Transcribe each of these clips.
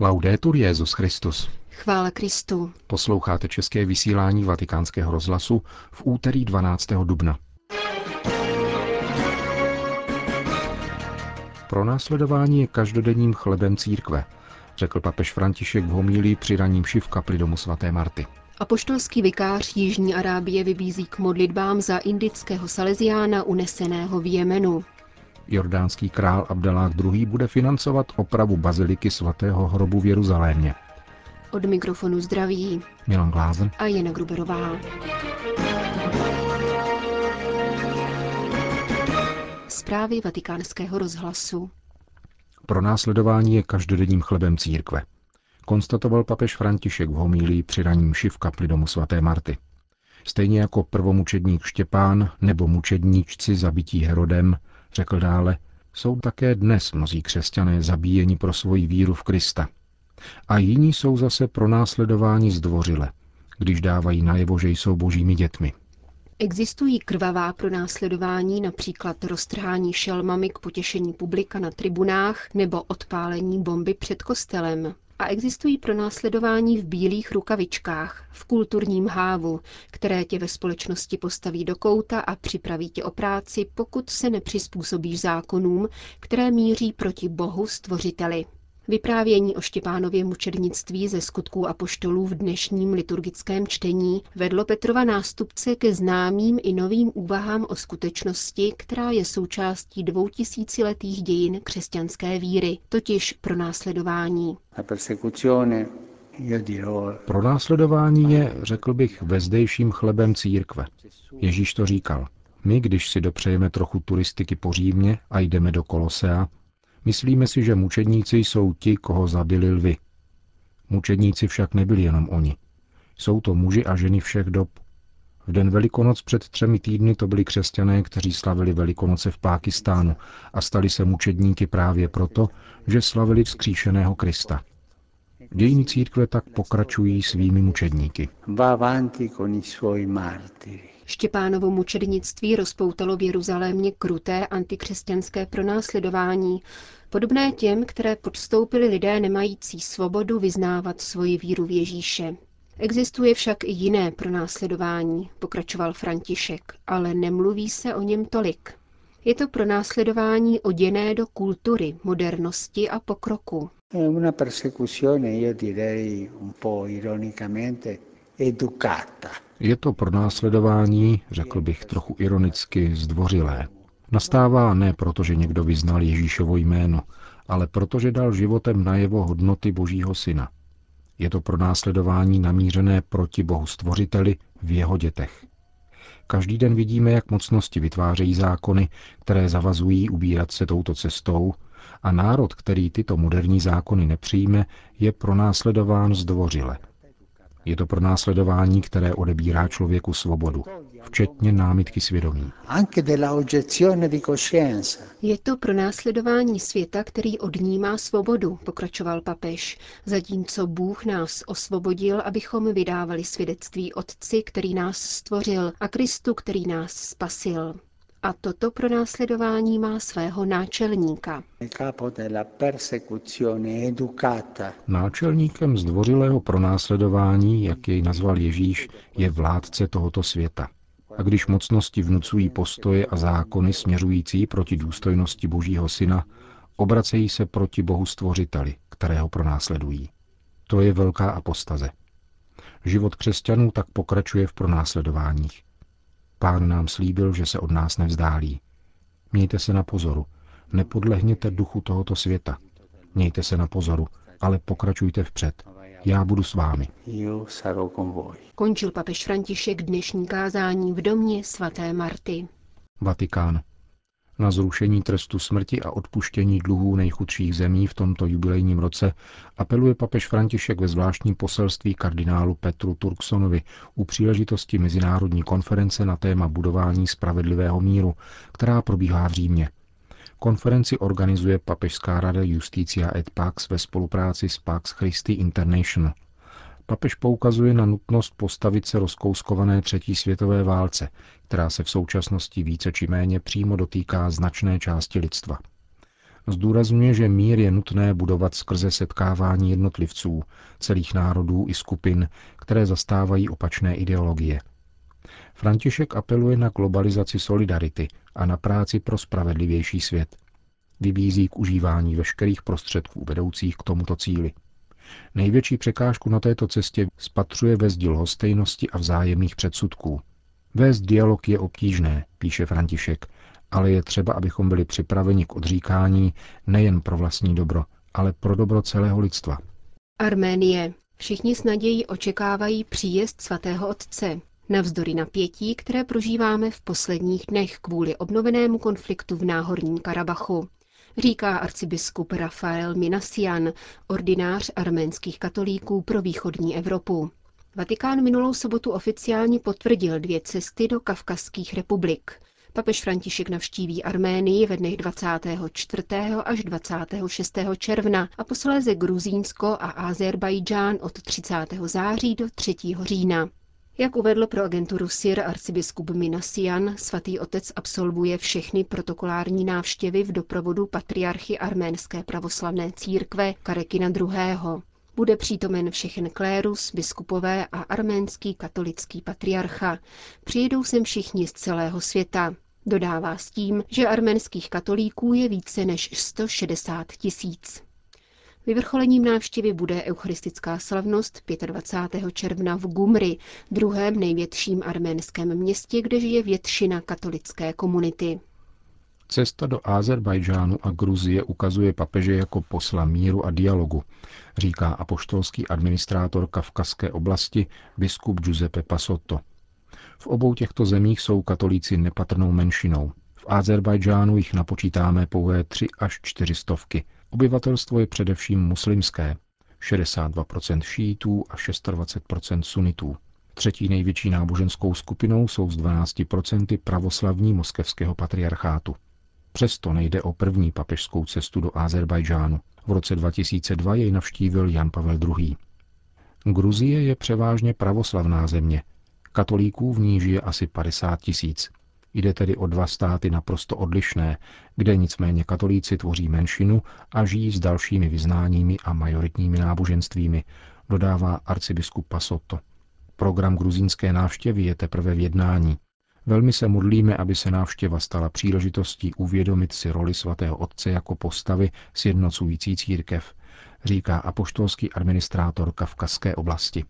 Laudetur Jezus Christus. Chvála Kristu. Posloucháte české vysílání Vatikánského rozhlasu v úterý 12. dubna. Pro následování je každodenním chlebem církve, řekl papež František v homílii při raním v kapli domu svaté Marty. Apoštolský vikář Jižní Arábie vybízí k modlitbám za indického saleziána uneseného v Jemenu. Jordánský král Abdelách II. bude financovat opravu baziliky svatého hrobu v Jeruzalémě. Od mikrofonu zdraví Milan Glázen a Jana Gruberová. Zprávy vatikánského rozhlasu. Pro následování je každodenním chlebem církve. Konstatoval papež František v homílii při raním v kapli domu svaté Marty. Stejně jako prvomučedník Štěpán nebo mučedníčci zabití Herodem, řekl dále, jsou také dnes mnozí křesťané zabíjeni pro svoji víru v Krista. A jiní jsou zase pro následování zdvořile, když dávají najevo, že jsou božími dětmi. Existují krvavá pronásledování, například roztrhání šelmami k potěšení publika na tribunách nebo odpálení bomby před kostelem. A existují pronásledování v bílých rukavičkách, v kulturním hávu, které tě ve společnosti postaví do kouta a připraví tě o práci, pokud se nepřizpůsobíš zákonům, které míří proti Bohu stvořiteli. Vyprávění o Štěpánově mučednictví ze skutků apoštolů v dnešním liturgickém čtení vedlo Petrova nástupce ke známým i novým úvahám o skutečnosti, která je součástí dvoutisíciletých dějin křesťanské víry, totiž pro následování. Pro následování je, řekl bych, vezdejším chlebem církve. Ježíš to říkal. My, když si dopřejeme trochu turistiky po Římě a jdeme do Kolosea, Myslíme si, že mučedníci jsou ti, koho zabili lvy. Mučedníci však nebyli jenom oni. Jsou to muži a ženy všech dob. V den Velikonoc před třemi týdny to byli křesťané, kteří slavili Velikonoce v Pákistánu a stali se mučedníky právě proto, že slavili vzkříšeného Krista. Dějiny církve tak pokračují svými mučedníky. Štěpánovo mučednictví rozpoutalo v Jeruzalémě kruté antikřesťanské pronásledování, podobné těm, které podstoupili lidé nemající svobodu vyznávat svoji víru v Ježíše. Existuje však i jiné pronásledování, pokračoval František, ale nemluví se o něm tolik. Je to pronásledování oděné do kultury, modernosti a pokroku. Una persecuzione, io direi un po' ironicamente, educata. Je to pronásledování, řekl bych trochu ironicky, zdvořilé. Nastává ne proto, že někdo vyznal Ježíšovo jméno, ale protože dal životem najevo hodnoty Božího syna. Je to pronásledování namířené proti Bohu stvořiteli v jeho dětech. Každý den vidíme, jak mocnosti vytvářejí zákony, které zavazují ubírat se touto cestou, a národ, který tyto moderní zákony nepřijme, je pronásledován zdvořile. Je to pro následování, které odebírá člověku svobodu, včetně námitky svědomí. Je to pro následování světa, který odnímá svobodu, pokračoval papež, zatímco Bůh nás osvobodil, abychom vydávali svědectví Otci, který nás stvořil, a Kristu, který nás spasil. A toto pronásledování má svého náčelníka. Náčelníkem zdvořilého pronásledování, jak jej nazval Ježíš, je vládce tohoto světa. A když mocnosti vnucují postoje a zákony směřující proti důstojnosti Božího Syna, obracejí se proti Bohu Stvořiteli, kterého pronásledují. To je velká apostaze. Život křesťanů tak pokračuje v pronásledováních. Pán nám slíbil, že se od nás nevzdálí. Mějte se na pozoru, nepodlehněte duchu tohoto světa. Mějte se na pozoru, ale pokračujte vpřed. Já budu s vámi. Končil papež František dnešní kázání v domě svaté Marty. Vatikán na zrušení trestu smrti a odpuštění dluhů nejchudších zemí v tomto jubilejním roce apeluje papež František ve zvláštním poselství kardinálu Petru Turksonovi u příležitosti Mezinárodní konference na téma budování spravedlivého míru, která probíhá v Římě. Konferenci organizuje Papežská rada Justicia et Pax ve spolupráci s Pax Christi International – Papež poukazuje na nutnost postavit se rozkouskované třetí světové válce, která se v současnosti více či méně přímo dotýká značné části lidstva. Zdůrazňuje, že mír je nutné budovat skrze setkávání jednotlivců, celých národů i skupin, které zastávají opačné ideologie. František apeluje na globalizaci solidarity a na práci pro spravedlivější svět. Vybízí k užívání veškerých prostředků vedoucích k tomuto cíli. Největší překážku na této cestě spatřuje ve zdi lhostejnosti a vzájemných předsudků. Vést dialog je obtížné, píše František, ale je třeba, abychom byli připraveni k odříkání nejen pro vlastní dobro, ale pro dobro celého lidstva. Arménie. Všichni s nadějí očekávají příjezd svatého otce. Navzdory napětí, které prožíváme v posledních dnech kvůli obnovenému konfliktu v Náhorním Karabachu, říká arcibiskup Rafael Minasian, ordinář arménských katolíků pro východní Evropu. Vatikán minulou sobotu oficiálně potvrdil dvě cesty do kavkazských republik. Papež František navštíví Arménii ve dnech 24. až 26. června a posléze Gruzínsko a Azerbajdžán od 30. září do 3. října. Jak uvedl pro agenturu SIR arcibiskup Minasian, svatý otec absolvuje všechny protokolární návštěvy v doprovodu patriarchy arménské pravoslavné církve Karekina II. Bude přítomen všechen klérus, biskupové a arménský katolický patriarcha. Přijedou sem všichni z celého světa. Dodává s tím, že arménských katolíků je více než 160 tisíc. Vyvrcholením návštěvy bude eucharistická slavnost 25. června v Gumri, druhém největším arménském městě, kde žije většina katolické komunity. Cesta do Azerbajdžánu a Gruzie ukazuje papeže jako posla míru a dialogu, říká apoštolský administrátor Kavkazské oblasti biskup Giuseppe Pasotto. V obou těchto zemích jsou katolíci nepatrnou menšinou. V Azerbajdžánu jich napočítáme pouhé tři až čtyři stovky. Obyvatelstvo je především muslimské. 62% šítů a 26% sunitů. Třetí největší náboženskou skupinou jsou z 12% pravoslavní moskevského patriarchátu. Přesto nejde o první papežskou cestu do Azerbajdžánu. V roce 2002 jej navštívil Jan Pavel II. Gruzie je převážně pravoslavná země. Katolíků v ní žije asi 50 tisíc. Jde tedy o dva státy naprosto odlišné, kde nicméně katolíci tvoří menšinu a žijí s dalšími vyznáními a majoritními náboženstvími, dodává arcibiskup Pasotto. Program gruzínské návštěvy je teprve v jednání. Velmi se modlíme, aby se návštěva stala příležitostí uvědomit si roli svatého otce jako postavy sjednocující církev, říká apoštolský administrátor Kavkazské oblasti.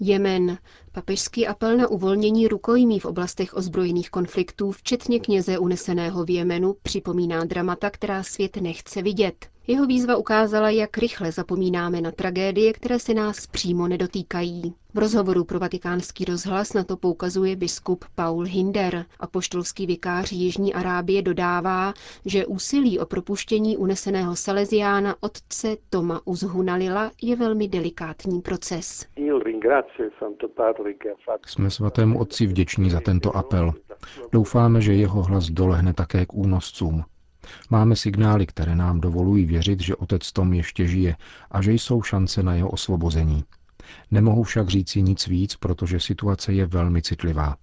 Jemen. Papežský apel na uvolnění rukojmí v oblastech ozbrojených konfliktů, včetně kněze uneseného v Jemenu, připomíná dramata, která svět nechce vidět. Jeho výzva ukázala, jak rychle zapomínáme na tragédie, které se nás přímo nedotýkají. V rozhovoru pro vatikánský rozhlas na to poukazuje biskup Paul Hinder. a poštolský vikář Jižní Arábie dodává, že úsilí o propuštění uneseného Salesiána otce Toma Uzhunalila je velmi delikátní proces. Jsme svatému otci vděční za tento apel. Doufáme, že jeho hlas dolehne také k únoscům. Máme signály, které nám dovolují věřit, že otec Tom ještě žije a že jsou šance na jeho osvobození. Nemohu však říci nic víc, protože situace je velmi citlivá.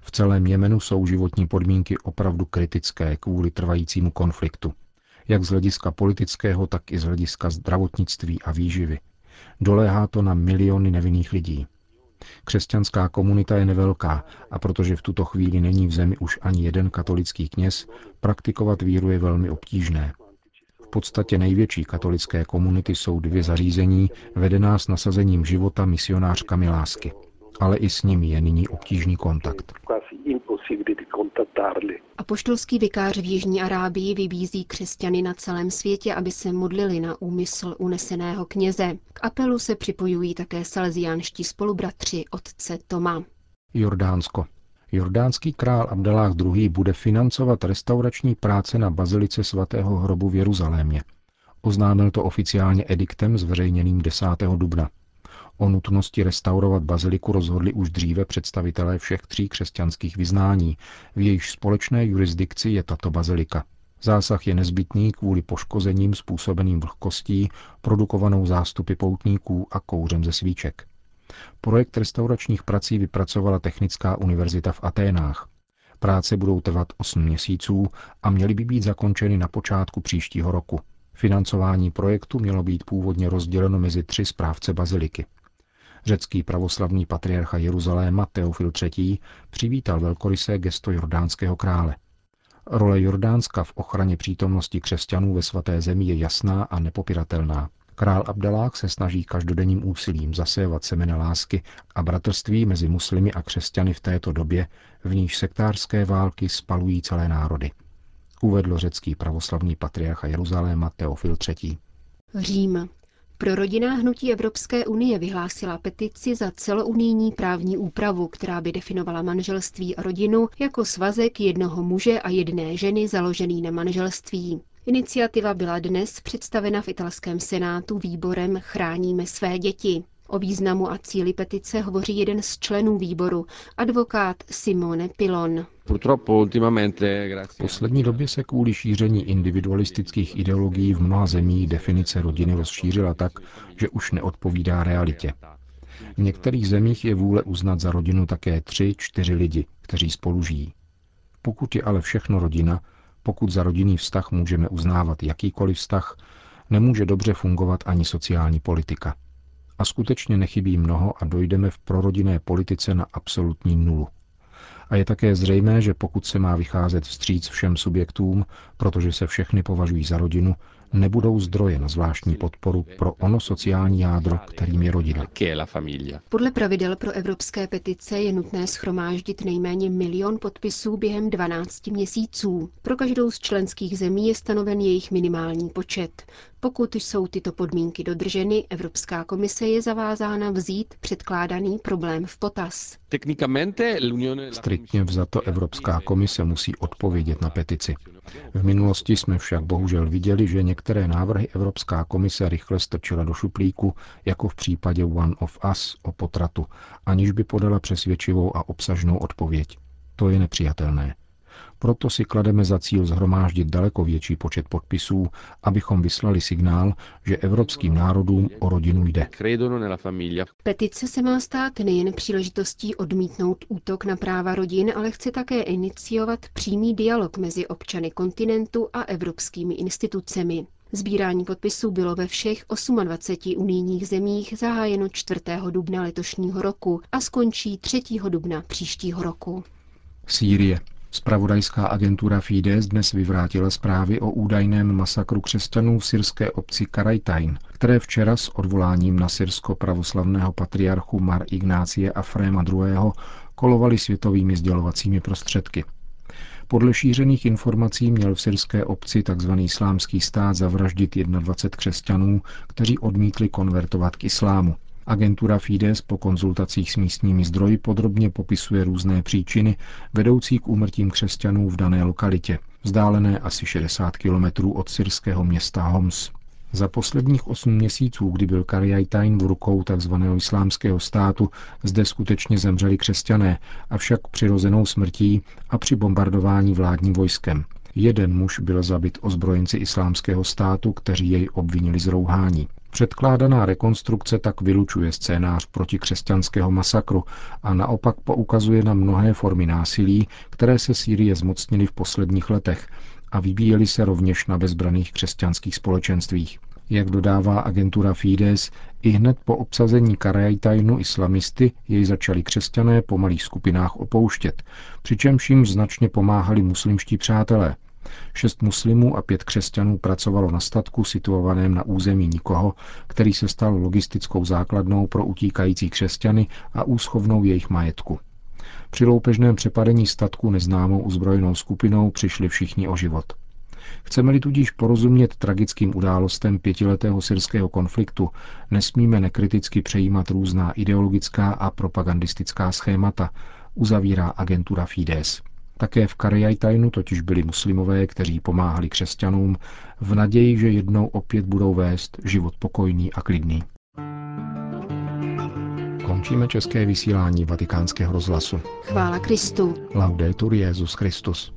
V celém Jemenu jsou životní podmínky opravdu kritické kvůli trvajícímu konfliktu. Jak z hlediska politického, tak i z hlediska zdravotnictví a výživy. Doléhá to na miliony nevinných lidí. Křesťanská komunita je nevelká a protože v tuto chvíli není v zemi už ani jeden katolický kněz, praktikovat víru je velmi obtížné. V podstatě největší katolické komunity jsou dvě zařízení vedená s nasazením života misionářkami lásky. Ale i s nimi je nyní obtížný kontakt. Apoštolský vikář v Jižní Arábii vybízí křesťany na celém světě, aby se modlili na úmysl uneseného kněze. K apelu se připojují také salesiánští spolubratři otce Toma. Jordánsko. Jordánský král Abdalách II. bude financovat restaurační práce na bazilice svatého hrobu v Jeruzalémě. Oznámil to oficiálně ediktem zveřejněným 10. dubna. O nutnosti restaurovat baziliku rozhodli už dříve představitelé všech tří křesťanských vyznání, v jejichž společné jurisdikci je tato bazilika. Zásah je nezbytný kvůli poškozením způsobeným vlhkostí, produkovanou zástupy poutníků a kouřem ze svíček. Projekt restauračních prací vypracovala Technická univerzita v Aténách. Práce budou trvat 8 měsíců a měly by být zakončeny na počátku příštího roku. Financování projektu mělo být původně rozděleno mezi tři správce baziliky. Řecký pravoslavný patriarcha Jeruzaléma Teofil III. přivítal velkorysé gesto jordánského krále. Role Jordánska v ochraně přítomnosti křesťanů ve svaté zemi je jasná a nepopiratelná. Král Abdalách se snaží každodenním úsilím zasévat semena lásky a bratrství mezi muslimy a křesťany v této době, v níž sektářské války spalují celé národy. Uvedl řecký pravoslavný patriarcha Jeruzaléma Teofil III. Řím. Pro rodinná hnutí Evropské unie vyhlásila petici za celounijní právní úpravu, která by definovala manželství a rodinu jako svazek jednoho muže a jedné ženy založený na manželství. Iniciativa byla dnes představena v italském senátu výborem Chráníme své děti. O významu a cíli petice hovoří jeden z členů výboru, advokát Simone Pilon. V poslední době se kvůli šíření individualistických ideologií v mnoha zemích definice rodiny rozšířila tak, že už neodpovídá realitě. V některých zemích je vůle uznat za rodinu také tři, čtyři lidi, kteří spolu žijí. Pokud je ale všechno rodina, pokud za rodinný vztah můžeme uznávat jakýkoliv vztah, nemůže dobře fungovat ani sociální politika. A skutečně nechybí mnoho a dojdeme v prorodinné politice na absolutní nulu. A je také zřejmé, že pokud se má vycházet vstříc všem subjektům, protože se všechny považují za rodinu, nebudou zdroje na zvláštní podporu pro ono sociální jádro, kterým je rodina. Podle pravidel pro evropské petice je nutné schromáždit nejméně milion podpisů během 12 měsíců. Pro každou z členských zemí je stanoven jejich minimální počet. Pokud jsou tyto podmínky dodrženy, Evropská komise je zavázána vzít předkládaný problém v potaz. Striktně vzato Evropská komise musí odpovědět na petici. V minulosti jsme však bohužel viděli, že některé návrhy Evropská komise rychle strčila do šuplíku, jako v případě One of Us o potratu, aniž by podala přesvědčivou a obsažnou odpověď. To je nepřijatelné. Proto si klademe za cíl zhromáždit daleko větší počet podpisů, abychom vyslali signál, že evropským národům o rodinu jde. Petice se má stát nejen příležitostí odmítnout útok na práva rodin, ale chce také iniciovat přímý dialog mezi občany kontinentu a evropskými institucemi. Sbírání podpisů bylo ve všech 28 unijních zemích zahájeno 4. dubna letošního roku a skončí 3. dubna příštího roku. Sýrie. Spravodajská agentura Fides dnes vyvrátila zprávy o údajném masakru křesťanů v syrské obci Karajtajn, které včera s odvoláním na syrsko-pravoslavného patriarchu Mar Ignácie Fréma II. kolovaly světovými sdělovacími prostředky. Podle šířených informací měl v syrské obci tzv. islámský stát zavraždit 21 křesťanů, kteří odmítli konvertovat k islámu. Agentura Fides po konzultacích s místními zdroji podrobně popisuje různé příčiny vedoucí k úmrtím křesťanů v dané lokalitě, vzdálené asi 60 kilometrů od syrského města Homs. Za posledních osm měsíců, kdy byl Karjajtajn v rukou tzv. islámského státu, zde skutečně zemřeli křesťané, avšak přirozenou smrtí a při bombardování vládním vojskem. Jeden muž byl zabit ozbrojenci islámského státu, kteří jej obvinili z rouhání. Předkládaná rekonstrukce tak vylučuje scénář protikřesťanského masakru a naopak poukazuje na mnohé formy násilí, které se Sýrie zmocnily v posledních letech a vybíjely se rovněž na bezbraných křesťanských společenstvích. Jak dodává agentura Fides, i hned po obsazení Karajtajnu islamisty jej začali křesťané po malých skupinách opouštět, přičemž jim značně pomáhali muslimští přátelé – Šest muslimů a pět křesťanů pracovalo na statku situovaném na území nikoho, který se stal logistickou základnou pro utíkající křesťany a úschovnou jejich majetku. Při loupežném přepadení statku neznámou uzbrojenou skupinou přišli všichni o život. Chceme-li tudíž porozumět tragickým událostem pětiletého syrského konfliktu, nesmíme nekriticky přejímat různá ideologická a propagandistická schémata, uzavírá agentura Fides. Také v Karjajtajnu totiž byli muslimové, kteří pomáhali křesťanům v naději, že jednou opět budou vést život pokojný a klidný. Končíme české vysílání vatikánského rozhlasu. Chvála Kristu. Laudetur Jezus Christus.